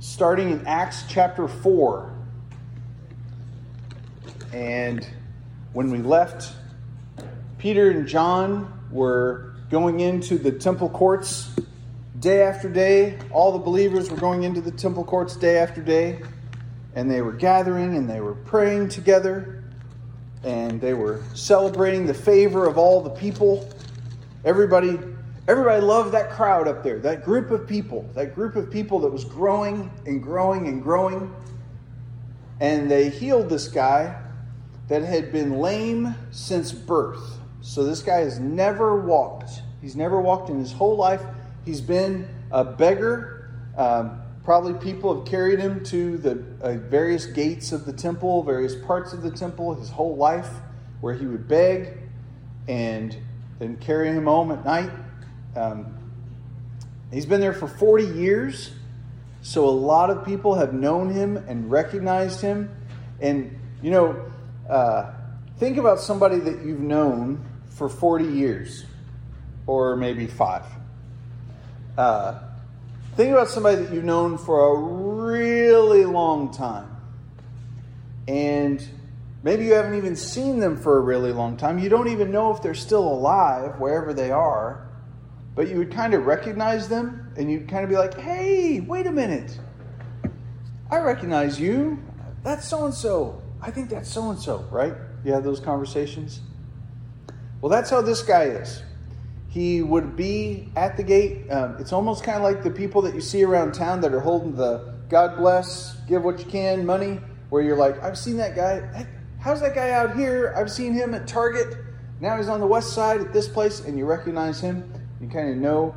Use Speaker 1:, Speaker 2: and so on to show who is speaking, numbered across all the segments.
Speaker 1: starting in Acts chapter 4. And when we left, Peter and John were going into the temple courts day after day. All the believers were going into the temple courts day after day. And they were gathering and they were praying together. And they were celebrating the favor of all the people. Everybody Everybody loved that crowd up there, that group of people, that group of people that was growing and growing and growing. And they healed this guy that had been lame since birth. So this guy has never walked. He's never walked in his whole life. He's been a beggar. Um, probably people have carried him to the uh, various gates of the temple, various parts of the temple, his whole life, where he would beg and then carry him home at night um, he's been there for 40 years, so a lot of people have known him and recognized him. And, you know, uh, think about somebody that you've known for 40 years, or maybe five. Uh, think about somebody that you've known for a really long time. And maybe you haven't even seen them for a really long time. You don't even know if they're still alive, wherever they are but you would kind of recognize them and you'd kind of be like, hey, wait a minute. I recognize you. That's so and so. I think that's so and so, right? You have those conversations? Well, that's how this guy is. He would be at the gate. Um, it's almost kind of like the people that you see around town that are holding the God bless, give what you can money, where you're like, I've seen that guy. How's that guy out here? I've seen him at Target. Now he's on the west side at this place, and you recognize him. You kind of know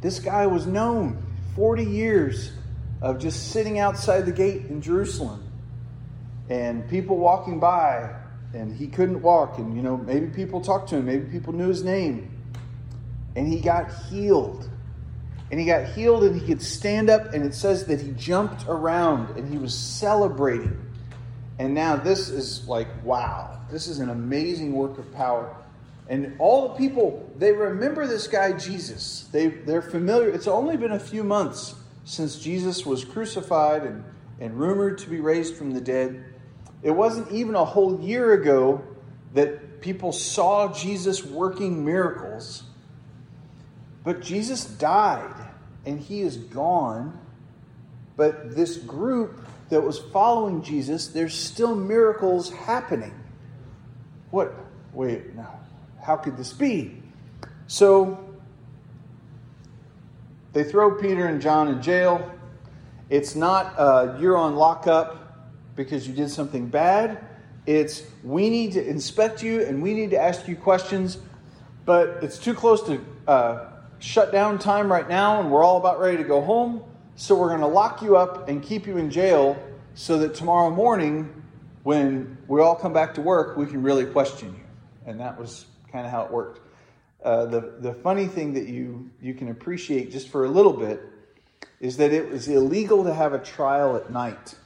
Speaker 1: this guy was known 40 years of just sitting outside the gate in Jerusalem and people walking by and he couldn't walk and you know maybe people talked to him maybe people knew his name. And he got healed. And he got healed and he could stand up and it says that he jumped around and he was celebrating. And now this is like wow this is an amazing work of power and all the people, they remember this guy Jesus. They, they're familiar. It's only been a few months since Jesus was crucified and, and rumored to be raised from the dead. It wasn't even a whole year ago that people saw Jesus working miracles. But Jesus died and he is gone. But this group that was following Jesus, there's still miracles happening. What? Wait, no. How could this be? So they throw Peter and John in jail. It's not uh, you're on lockup because you did something bad. It's we need to inspect you and we need to ask you questions, but it's too close to uh, shut down time right now, and we're all about ready to go home. So we're going to lock you up and keep you in jail so that tomorrow morning, when we all come back to work, we can really question you. And that was kind of how it worked. Uh, the, the funny thing that you, you can appreciate just for a little bit is that it was illegal to have a trial at night.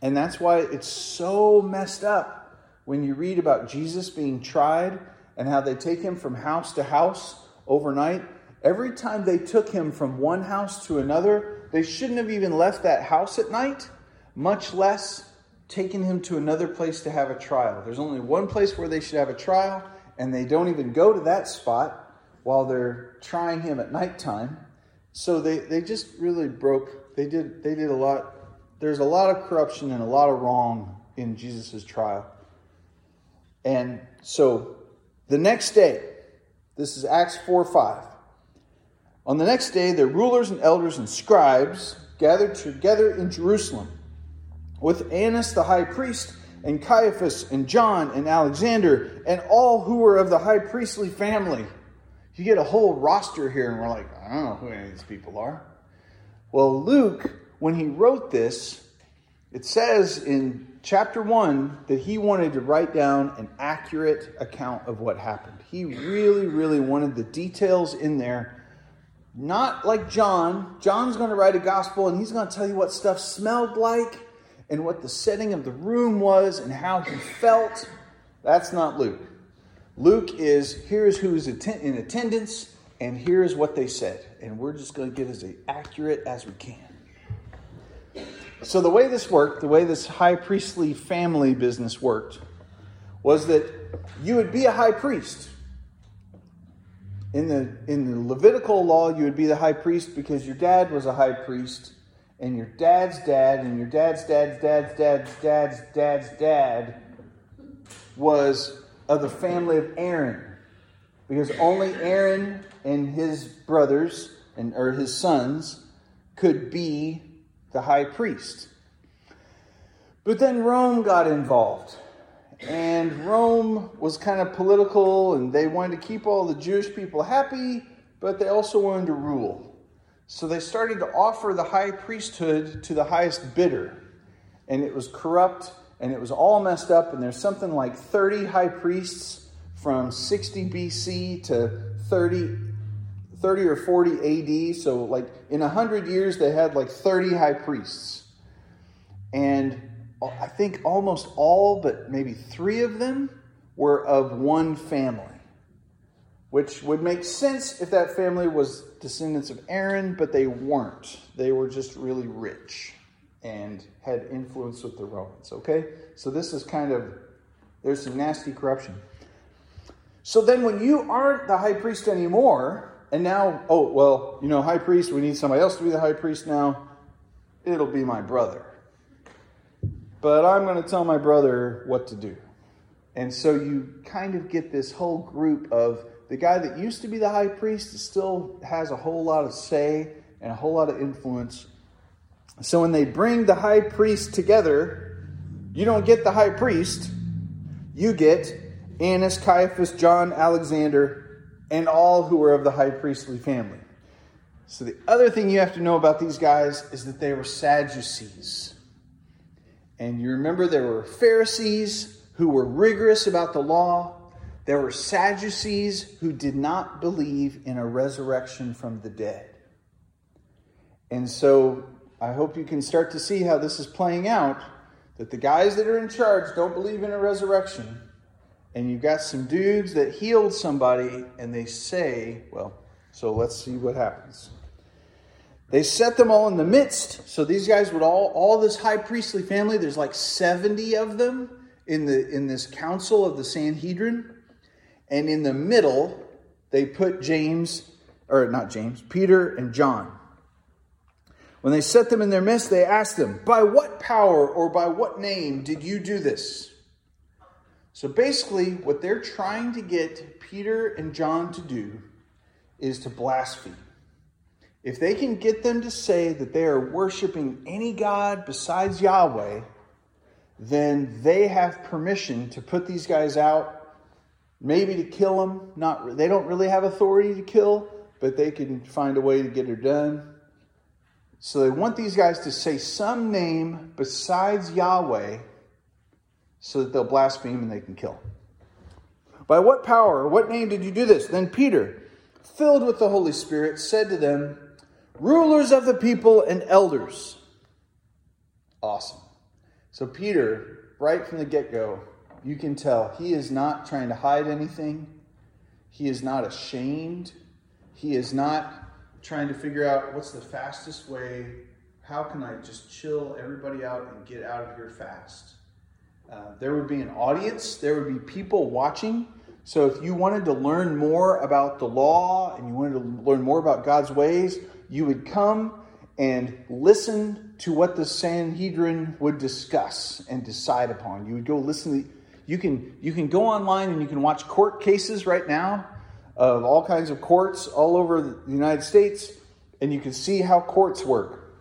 Speaker 1: And that's why it's so messed up when you read about Jesus being tried and how they take him from house to house overnight. Every time they took him from one house to another, they shouldn't have even left that house at night, much less taken him to another place to have a trial. There's only one place where they should have a trial, and they don't even go to that spot while they're trying him at nighttime. So they, they just really broke, they did, they did a lot. There's a lot of corruption and a lot of wrong in Jesus' trial. And so the next day, this is Acts 4 5. On the next day, the rulers and elders and scribes gathered together in Jerusalem with Annas the high priest and Caiaphas and John and Alexander and all who were of the high priestly family. You get a whole roster here, and we're like, I don't know who any of these people are. Well, Luke, when he wrote this, it says in chapter 1 that he wanted to write down an accurate account of what happened. He really, really wanted the details in there. Not like John. John's going to write a gospel and he's going to tell you what stuff smelled like and what the setting of the room was and how he felt. That's not Luke. Luke is here's who's in attendance, And here's what they said. And we're just going to get as accurate as we can. So, the way this worked, the way this high priestly family business worked, was that you would be a high priest. In the, in the Levitical law, you would be the high priest because your dad was a high priest, and your dad's dad, and your dad's dad's dad's dad's dad's dad's dad was of the family of Aaron. Because only Aaron and his brothers and or his sons could be the high priest. But then Rome got involved. And Rome was kind of political and they wanted to keep all the Jewish people happy, but they also wanted to rule. So they started to offer the high priesthood to the highest bidder. And it was corrupt and it was all messed up. And there's something like 30 high priests from 60 BC to 30, 30 or 40 AD. So, like in 100 years, they had like 30 high priests. And I think almost all but maybe three of them were of one family, which would make sense if that family was descendants of Aaron, but they weren't. They were just really rich and had influence with the Romans, okay? So this is kind of, there's some nasty corruption. So then when you aren't the high priest anymore, and now, oh, well, you know, high priest, we need somebody else to be the high priest now, it'll be my brother but I'm going to tell my brother what to do. And so you kind of get this whole group of the guy that used to be the high priest still has a whole lot of say and a whole lot of influence. So when they bring the high priest together, you don't get the high priest, you get Annas, Caiaphas, John, Alexander, and all who were of the high priestly family. So the other thing you have to know about these guys is that they were Sadducees. And you remember there were Pharisees who were rigorous about the law. There were Sadducees who did not believe in a resurrection from the dead. And so I hope you can start to see how this is playing out that the guys that are in charge don't believe in a resurrection. And you've got some dudes that healed somebody and they say, well, so let's see what happens. They set them all in the midst. So these guys would all, all this high priestly family, there's like 70 of them in, the, in this council of the Sanhedrin. And in the middle, they put James, or not James, Peter and John. When they set them in their midst, they asked them, By what power or by what name did you do this? So basically, what they're trying to get Peter and John to do is to blaspheme. If they can get them to say that they are worshiping any God besides Yahweh, then they have permission to put these guys out, maybe to kill them. Not, they don't really have authority to kill, but they can find a way to get it done. So they want these guys to say some name besides Yahweh so that they'll blaspheme and they can kill. By what power what name did you do this? Then Peter, filled with the Holy Spirit, said to them, rulers of the people and elders. Awesome. So, Peter, right from the get go, you can tell he is not trying to hide anything. He is not ashamed. He is not trying to figure out what's the fastest way. How can I just chill everybody out and get out of here fast? Uh, there would be an audience, there would be people watching. So, if you wanted to learn more about the law and you wanted to learn more about God's ways, you would come and listen to what the Sanhedrin would discuss and decide upon. You would go listen to, you can you can go online and you can watch court cases right now of all kinds of courts all over the United States and you can see how courts work.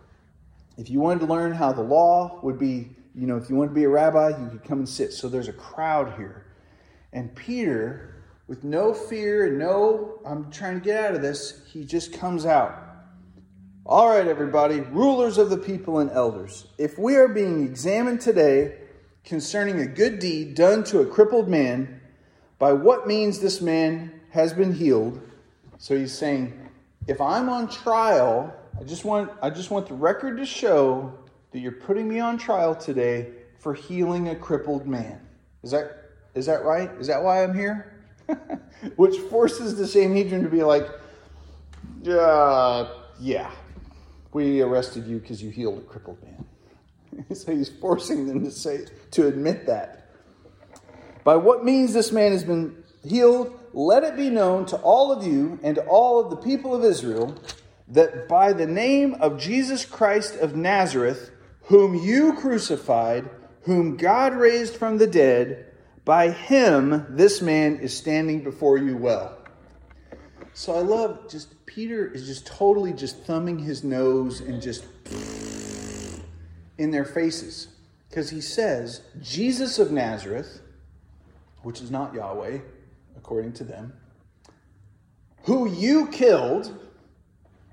Speaker 1: If you wanted to learn how the law would be, you know, if you wanted to be a rabbi, you could come and sit. So there's a crowd here. And Peter, with no fear and no, I'm trying to get out of this, he just comes out. All right, everybody, rulers of the people and elders, if we are being examined today concerning a good deed done to a crippled man, by what means this man has been healed, so he's saying, if I'm on trial, I just want I just want the record to show that you're putting me on trial today for healing a crippled man. Is that is that right? Is that why I'm here? Which forces the Sanhedrin to be like, Uh, yeah. We arrested you because you healed a crippled man. so he's forcing them to say, to admit that. By what means this man has been healed, let it be known to all of you and to all of the people of Israel that by the name of Jesus Christ of Nazareth, whom you crucified, whom God raised from the dead, by him this man is standing before you well. So I love just Peter is just totally just thumbing his nose and just in their faces because he says, Jesus of Nazareth, which is not Yahweh, according to them, who you killed.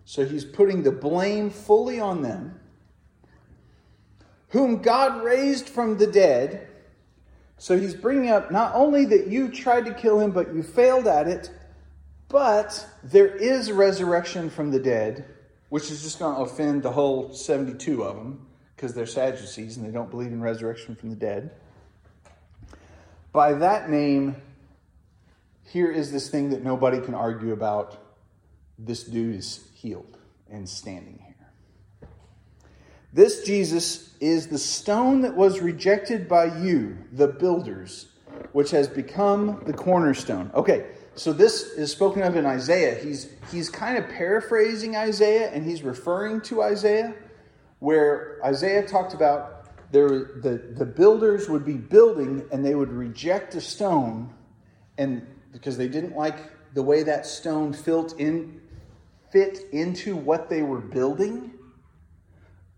Speaker 1: So he's putting the blame fully on them. Whom God raised from the dead. So he's bringing up not only that you tried to kill him, but you failed at it, but there is resurrection from the dead, which is just going to offend the whole 72 of them because they're Sadducees and they don't believe in resurrection from the dead. By that name, here is this thing that nobody can argue about. This dude is healed and standing here. This Jesus is the stone that was rejected by you, the builders, which has become the cornerstone. Okay, so this is spoken of in Isaiah. He's, he's kind of paraphrasing Isaiah and he's referring to Isaiah, where Isaiah talked about there, the, the builders would be building and they would reject a stone and because they didn't like the way that stone fit in fit into what they were building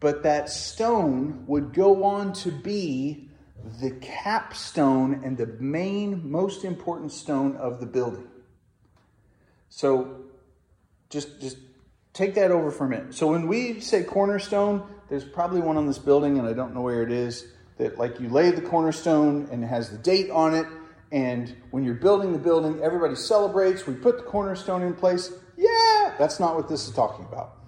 Speaker 1: but that stone would go on to be the capstone and the main most important stone of the building. So just just take that over for a minute so when we say cornerstone there's probably one on this building and i don't know where it is that like you lay the cornerstone and it has the date on it and when you're building the building, everybody celebrates. We put the cornerstone in place. Yeah, that's not what this is talking about.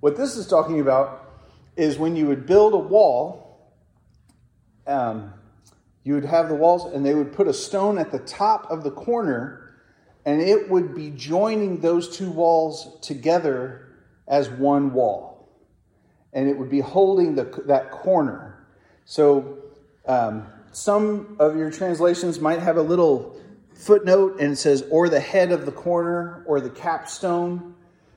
Speaker 1: What this is talking about is when you would build a wall, um, you would have the walls, and they would put a stone at the top of the corner, and it would be joining those two walls together as one wall. And it would be holding the, that corner. So, um, some of your translations might have a little footnote and it says, or the head of the corner or the capstone,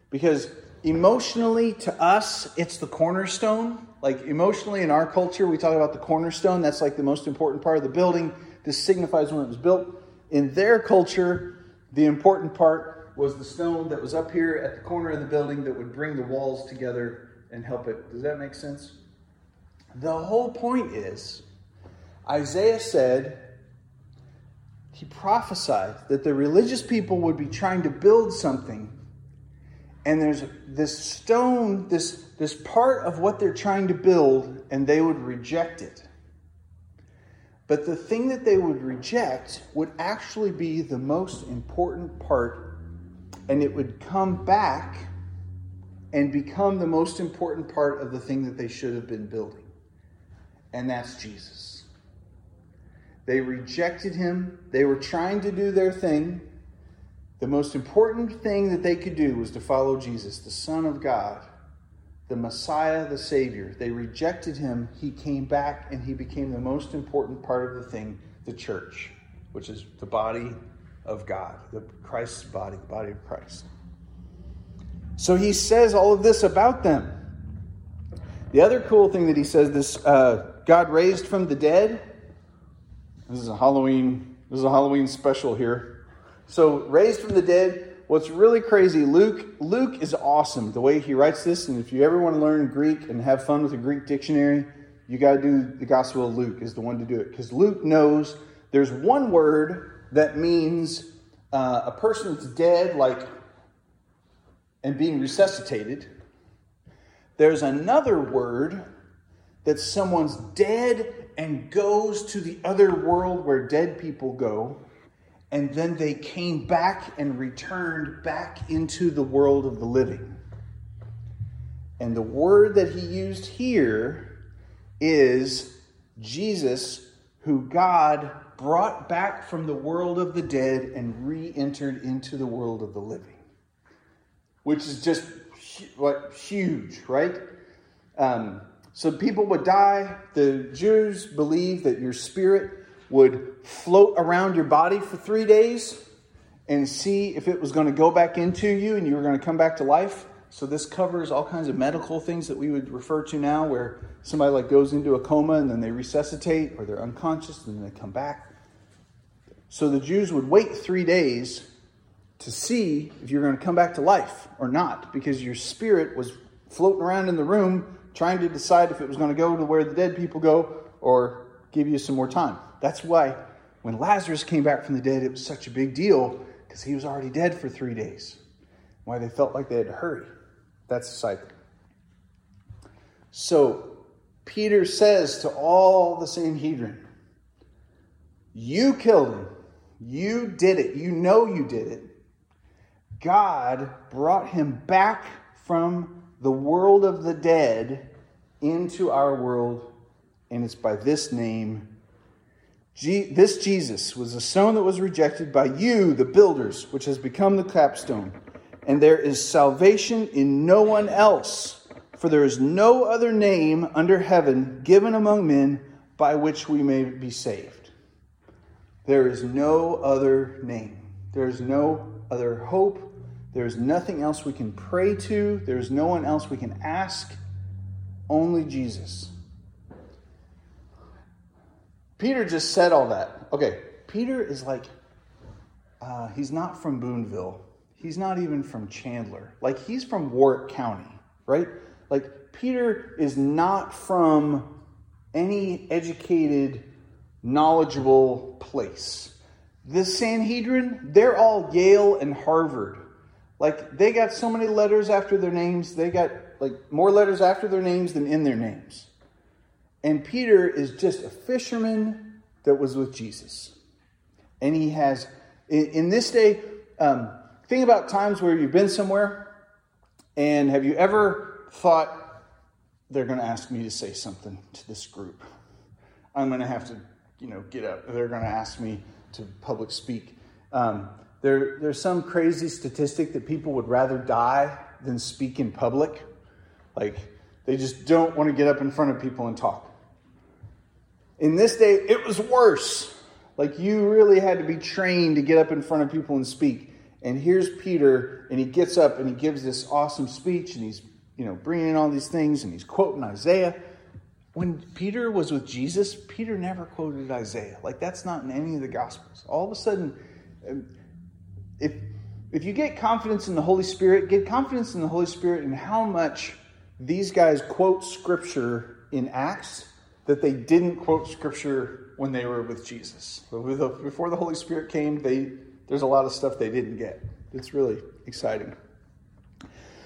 Speaker 1: because emotionally to us, it's the cornerstone. Like emotionally in our culture, we talk about the cornerstone. That's like the most important part of the building. This signifies when it was built. In their culture, the important part was the stone that was up here at the corner of the building that would bring the walls together and help it. Does that make sense? The whole point is Isaiah said, he prophesied that the religious people would be trying to build something. And there's this stone, this, this part of what they're trying to build, and they would reject it. But the thing that they would reject would actually be the most important part, and it would come back and become the most important part of the thing that they should have been building. And that's Jesus. They rejected him. They were trying to do their thing. The most important thing that they could do was to follow Jesus, the Son of God, the Messiah, the Savior. They rejected him. He came back and he became the most important part of the thing, the church, which is the body of God, the Christ's body, the body of Christ. So he says all of this about them. The other cool thing that he says this uh, God raised from the dead. This is a Halloween. This is a Halloween special here. So, raised from the dead. What's really crazy, Luke. Luke is awesome the way he writes this. And if you ever want to learn Greek and have fun with a Greek dictionary, you got to do the Gospel of Luke. Is the one to do it because Luke knows there's one word that means uh, a person that's dead, like and being resuscitated. There's another word that someone's dead and goes to the other world where dead people go. And then they came back and returned back into the world of the living. And the word that he used here is Jesus, who God brought back from the world of the dead and re entered into the world of the living. which is just like huge, right? Um, so people would die. The Jews believed that your spirit would float around your body for three days and see if it was going to go back into you and you were going to come back to life. So this covers all kinds of medical things that we would refer to now, where somebody like goes into a coma and then they resuscitate, or they're unconscious and then they come back. So the Jews would wait three days to see if you're going to come back to life or not, because your spirit was floating around in the room trying to decide if it was going to go to where the dead people go or give you some more time. That's why when Lazarus came back from the dead, it was such a big deal because he was already dead for three days. Why they felt like they had to hurry. That's the cycle. So Peter says to all the Sanhedrin, You killed him. You did it. You know you did it. God brought him back from the world of the dead into our world, and it's by this name. This Jesus was a stone that was rejected by you, the builders, which has become the capstone. And there is salvation in no one else, for there is no other name under heaven given among men by which we may be saved. There is no other name. There is no other hope there's nothing else we can pray to, there's no one else we can ask, only Jesus. Peter just said all that. Okay, Peter is like, uh, he's not from Boonville. He's not even from Chandler. Like, he's from Warwick County, right? Like, Peter is not from any educated, knowledgeable place. The Sanhedrin, they're all Yale and Harvard. Like they got so many letters after their names, they got like more letters after their names than in their names. And Peter is just a fisherman that was with Jesus. And he has, in, in this day, um, think about times where you've been somewhere and have you ever thought, they're going to ask me to say something to this group? I'm going to have to, you know, get up. They're going to ask me to public speak. Um, there, there's some crazy statistic that people would rather die than speak in public. Like, they just don't want to get up in front of people and talk. In this day, it was worse. Like, you really had to be trained to get up in front of people and speak. And here's Peter, and he gets up and he gives this awesome speech, and he's, you know, bringing in all these things, and he's quoting Isaiah. When Peter was with Jesus, Peter never quoted Isaiah. Like, that's not in any of the Gospels. All of a sudden, um, if if you get confidence in the Holy Spirit, get confidence in the Holy Spirit and how much these guys quote scripture in Acts that they didn't quote scripture when they were with Jesus. Before the Holy Spirit came, they there's a lot of stuff they didn't get. It's really exciting.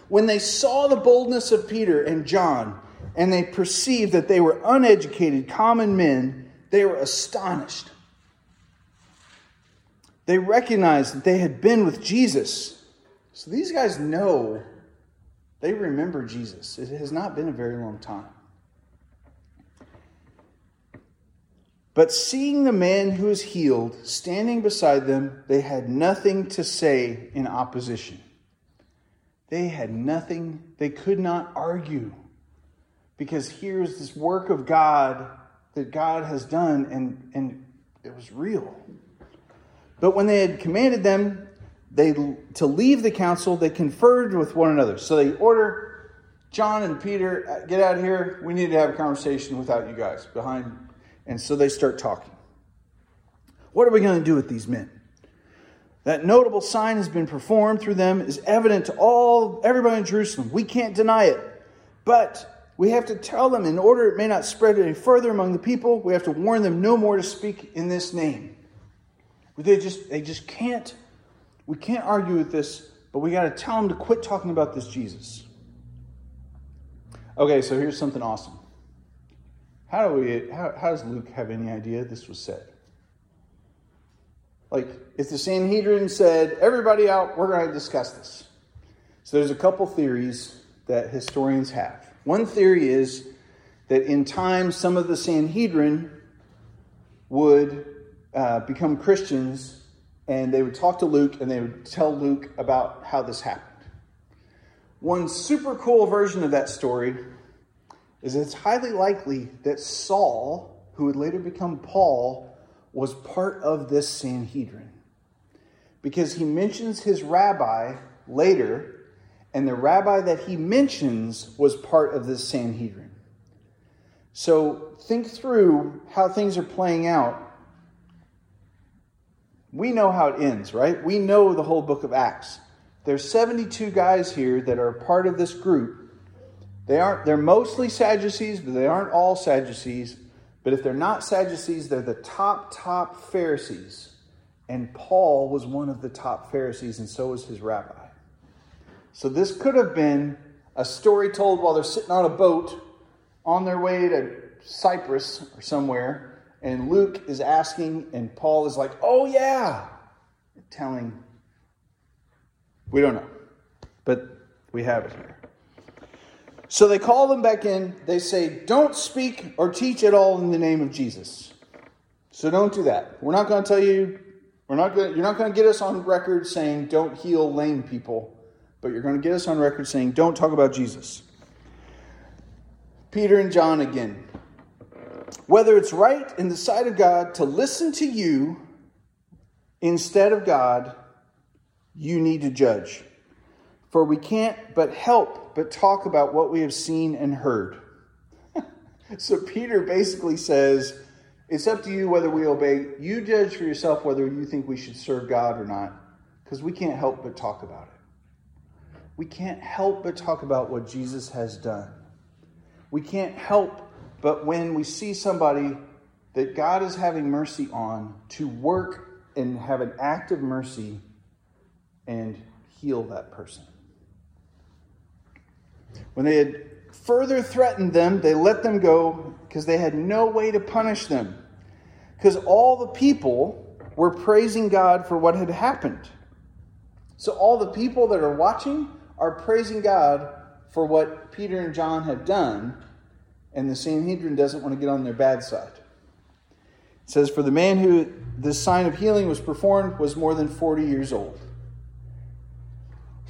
Speaker 1: When they saw the boldness of Peter and John, and they perceived that they were uneducated, common men, they were astonished. They recognized that they had been with Jesus. So these guys know, they remember Jesus. It has not been a very long time. But seeing the man who was healed standing beside them, they had nothing to say in opposition. They had nothing, they could not argue. Because here's this work of God that God has done, and, and it was real. But when they had commanded them they to leave the council, they conferred with one another. So they order John and Peter, get out of here. We need to have a conversation without you guys behind. And so they start talking. What are we going to do with these men? That notable sign has been performed through them is evident to all everybody in Jerusalem. We can't deny it. But we have to tell them in order it may not spread any further among the people, we have to warn them no more to speak in this name. They just they just can't we can't argue with this, but we got to tell them to quit talking about this Jesus. Okay, so here's something awesome. How do we how, how does Luke have any idea this was said? Like, if the Sanhedrin said, everybody out, we're going to discuss this. So there's a couple theories that historians have. One theory is that in time, some of the Sanhedrin would uh, become Christians and they would talk to Luke and they would tell Luke about how this happened. One super cool version of that story is it's highly likely that Saul, who would later become Paul, was part of this Sanhedrin. Because he mentions his rabbi later, and the rabbi that he mentions was part of this Sanhedrin. So think through how things are playing out. We know how it ends, right? We know the whole book of Acts. There's 72 guys here that are part of this group. They aren't they're mostly Sadducees, but they aren't all Sadducees. But if they're not Sadducees, they're the top top Pharisees. And Paul was one of the top Pharisees and so was his rabbi. So this could have been a story told while they're sitting on a boat on their way to Cyprus or somewhere, and Luke is asking, and Paul is like, "Oh yeah," telling we don't know. But we have it here. So they call them back in. They say, Don't speak or teach at all in the name of Jesus. So don't do that. We're not going to tell you, we're not going, you're not going to get us on record saying, Don't heal lame people. But you're going to get us on record saying, Don't talk about Jesus. Peter and John again. Whether it's right in the sight of God to listen to you instead of God you need to judge. For we can't but help but talk about what we have seen and heard. so Peter basically says, It's up to you whether we obey. You judge for yourself whether you think we should serve God or not, because we can't help but talk about it. We can't help but talk about what Jesus has done. We can't help but when we see somebody that God is having mercy on to work and have an act of mercy and heal that person. When they had further threatened them, they let them go because they had no way to punish them. Because all the people were praising God for what had happened. So all the people that are watching are praising God for what Peter and John have done, and the Sanhedrin doesn't want to get on their bad side. It says, For the man who this sign of healing was performed was more than 40 years old.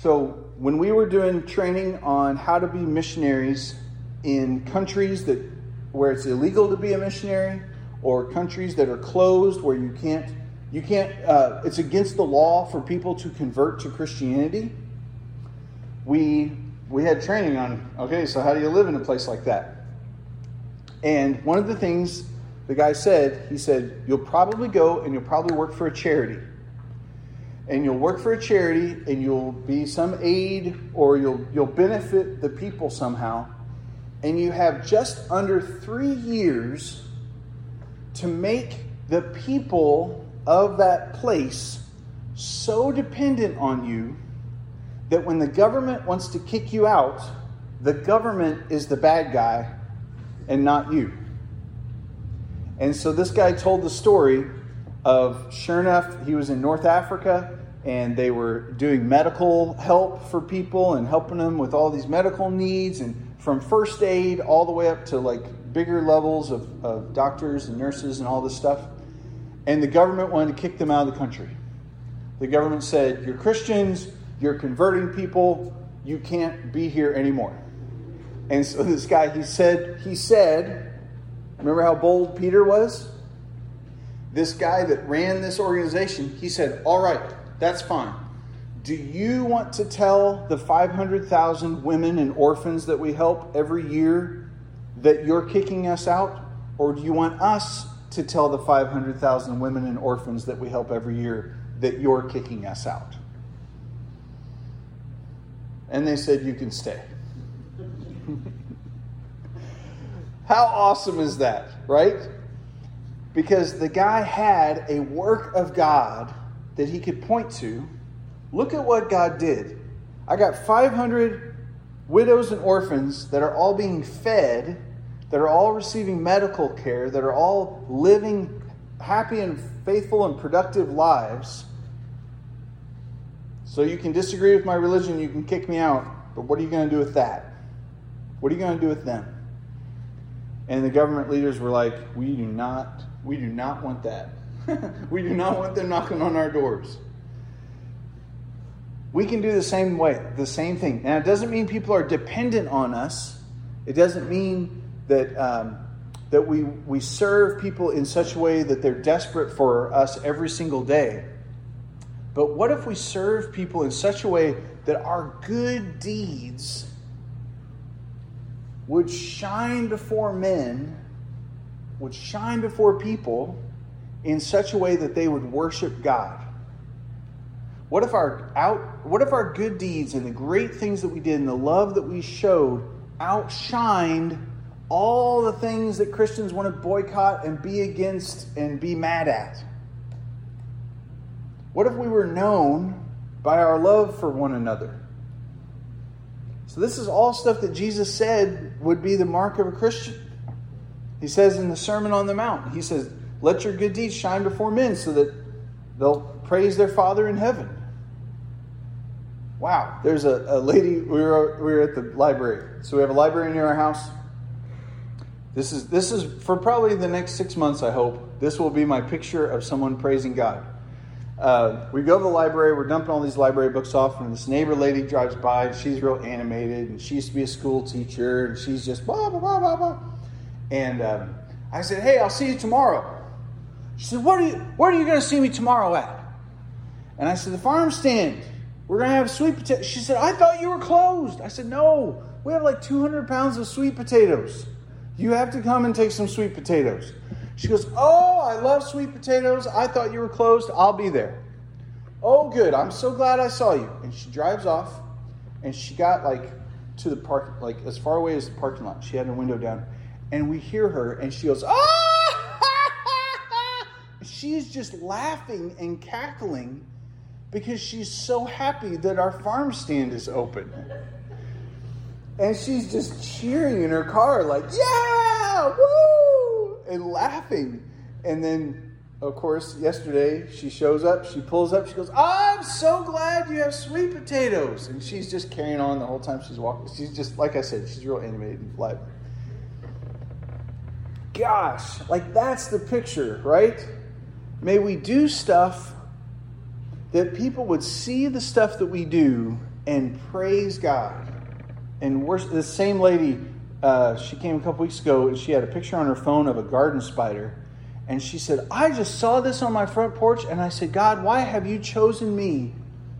Speaker 1: So, when we were doing training on how to be missionaries in countries that where it's illegal to be a missionary, or countries that are closed where you can't you can't uh, it's against the law for people to convert to Christianity. We we had training on okay, so how do you live in a place like that? And one of the things the guy said, he said, you'll probably go and you'll probably work for a charity and you'll work for a charity and you'll be some aid or you'll you'll benefit the people somehow. And you have just under 3 years to make the people of that place so dependent on you that when the government wants to kick you out the government is the bad guy and not you. And so this guy told the story of sure enough he was in North Africa and they were doing medical help for people and helping them with all these medical needs. And from first aid all the way up to like bigger levels of, of doctors and nurses and all this stuff. And the government wanted to kick them out of the country. The government said you're christians you're converting people you can't be here anymore. And so this guy he said he said remember how bold peter was? This guy that ran this organization he said all right that's fine. Do you want to tell the 500,000 women and orphans that we help every year that you're kicking us out? Or do you want us to tell the 500,000 women and orphans that we help every year that you're kicking us out? And they said, You can stay. How awesome is that, right? Because the guy had a work of God that he could point to. Look at what God did. I got 500 widows and orphans that are all being fed, that are all receiving medical care, that are all living happy and faithful and productive lives. So you can disagree with my religion, you can kick me out, but what are you going to do with that? What are you going to do with them? And the government leaders were like, "We do not, we do not want that." we do not want them knocking on our doors. we can do the same way, the same thing. Now, it doesn't mean people are dependent on us. It doesn't mean that um, that we we serve people in such a way that they're desperate for us every single day. But what if we serve people in such a way that our good deeds would shine before men, would shine before people in such a way that they would worship God? What if our out what if our good deeds and the great things that we did and the love that we showed outshined all the things that Christians want to boycott and be against and be mad at? What if we were known by our love for one another? So, this is all stuff that Jesus said would be the mark of a Christian. He says in the Sermon on the Mount, He says, Let your good deeds shine before men so that they'll praise their Father in heaven. Wow, there's a, a lady, we were, we were at the library. So we have a library near our house. This is, this is for probably the next six months, I hope. This will be my picture of someone praising God. Uh, we go to the library, we're dumping all these library books off, and this neighbor lady drives by, and she's real animated, and she used to be a school teacher, and she's just blah, blah, blah, blah, blah. And um, I said, Hey, I'll see you tomorrow. She said, What are you, Where are you going to see me tomorrow at? And I said, The farm stand. We're going to have sweet potatoes. She said, I thought you were closed. I said, No, we have like 200 pounds of sweet potatoes. You have to come and take some sweet potatoes. She goes, Oh, I love sweet potatoes. I thought you were closed. I'll be there. Oh, good. I'm so glad I saw you. And she drives off, and she got like to the park, like as far away as the parking lot. She had her window down, and we hear her, and she goes, Ah! She's just laughing and cackling because she's so happy that our farm stand is open. And she's just cheering in her car, like, yeah, woo, and laughing. And then, of course, yesterday she shows up, she pulls up, she goes, I'm so glad you have sweet potatoes. And she's just carrying on the whole time she's walking. She's just, like I said, she's real animated and. Gosh, like that's the picture, right? May we do stuff that people would see the stuff that we do and praise God. And worship. this same lady, uh, she came a couple weeks ago and she had a picture on her phone of a garden spider. And she said, I just saw this on my front porch. And I said, God, why have you chosen me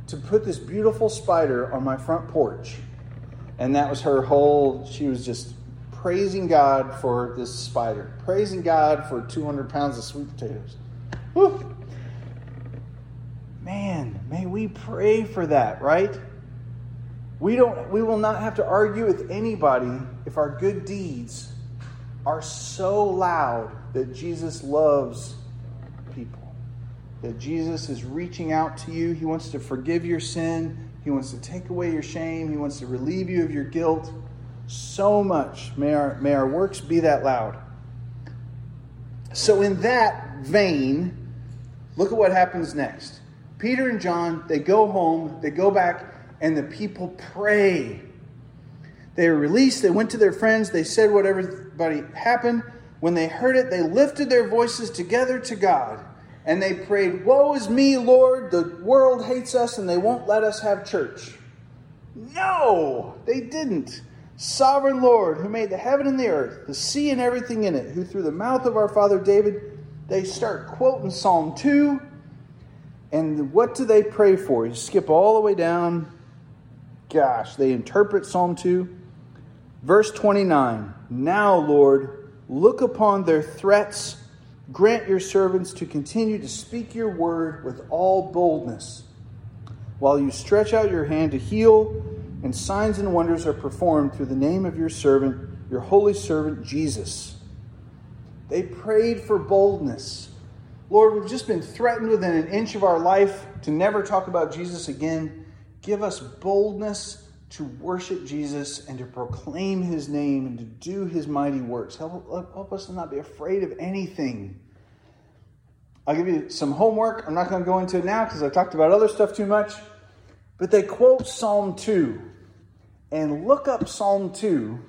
Speaker 1: to put this beautiful spider on my front porch? And that was her whole, she was just praising God for this spider, praising God for 200 pounds of sweet potatoes. Whew. Man, may we pray for that, right? We don't we will not have to argue with anybody if our good deeds are so loud that Jesus loves people. That Jesus is reaching out to you. He wants to forgive your sin. He wants to take away your shame. He wants to relieve you of your guilt. So much. May our, may our works be that loud. So, in that vein, look at what happens next. Peter and John, they go home, they go back, and the people pray. They were released, they went to their friends, they said what everybody happened. When they heard it, they lifted their voices together to God, and they prayed, Woe is me, Lord, the world hates us, and they won't let us have church. No, they didn't. Sovereign Lord, who made the heaven and the earth, the sea and everything in it, who through the mouth of our father David, they start quoting Psalm 2 and what do they pray for? You skip all the way down. Gosh, they interpret Psalm 2. Verse 29 Now, Lord, look upon their threats. Grant your servants to continue to speak your word with all boldness. While you stretch out your hand to heal, and signs and wonders are performed through the name of your servant, your holy servant Jesus. They prayed for boldness. Lord, we've just been threatened within an inch of our life to never talk about Jesus again. Give us boldness to worship Jesus and to proclaim his name and to do his mighty works. Help, help us to not be afraid of anything. I'll give you some homework. I'm not going to go into it now because I talked about other stuff too much. But they quote Psalm 2. And look up Psalm 2.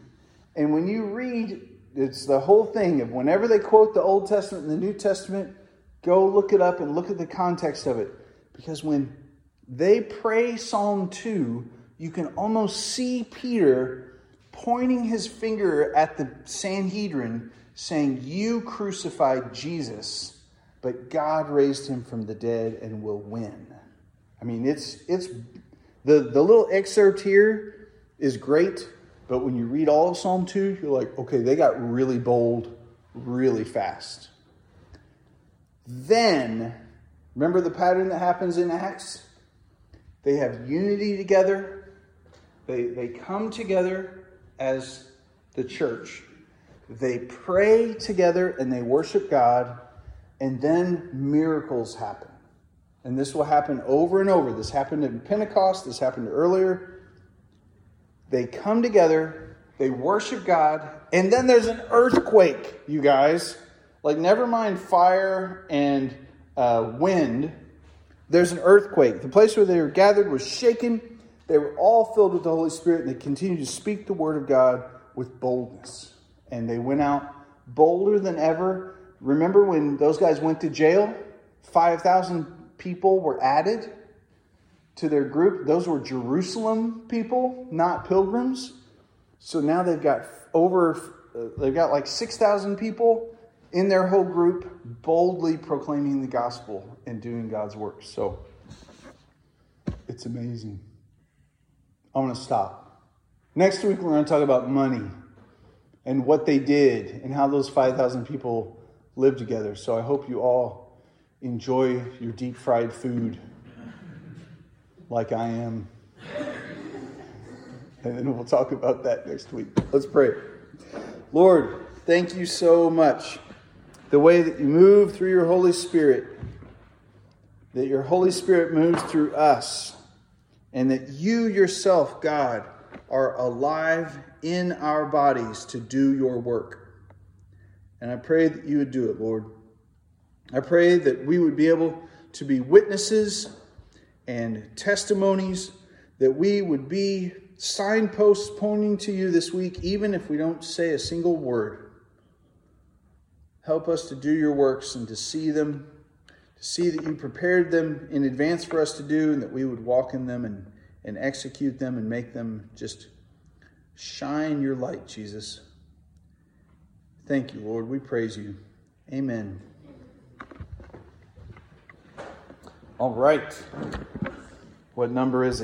Speaker 1: And when you read, it's the whole thing of whenever they quote the Old Testament and the New Testament, Go look it up and look at the context of it. Because when they pray Psalm 2, you can almost see Peter pointing his finger at the Sanhedrin, saying, You crucified Jesus, but God raised him from the dead and will win. I mean, it's it's the, the little excerpt here is great, but when you read all of Psalm 2, you're like, okay, they got really bold really fast. Then, remember the pattern that happens in Acts? They have unity together, they, they come together as the church. They pray together and they worship God, and then miracles happen. And this will happen over and over. This happened in Pentecost, this happened earlier. They come together, they worship God, and then there's an earthquake, you guys. Like, never mind fire and uh, wind, there's an earthquake. The place where they were gathered was shaken. They were all filled with the Holy Spirit, and they continued to speak the word of God with boldness. And they went out bolder than ever. Remember when those guys went to jail? 5,000 people were added to their group. Those were Jerusalem people, not pilgrims. So now they've got over, uh, they've got like 6,000 people in their whole group boldly proclaiming the gospel and doing God's work. So it's amazing. I'm going to stop. Next week, we're going to talk about money and what they did and how those 5,000 people lived together. So I hope you all enjoy your deep fried food like I am. And then we'll talk about that next week. Let's pray. Lord, thank you so much. The way that you move through your Holy Spirit, that your Holy Spirit moves through us, and that you yourself, God, are alive in our bodies to do your work. And I pray that you would do it, Lord. I pray that we would be able to be witnesses and testimonies, that we would be signposts pointing to you this week, even if we don't say a single word. Help us to do your works and to see them, to see that you prepared them in advance for us to do, and that we would walk in them and, and execute them and make them just shine your light, Jesus. Thank you, Lord. We praise you. Amen. All right. What number is it?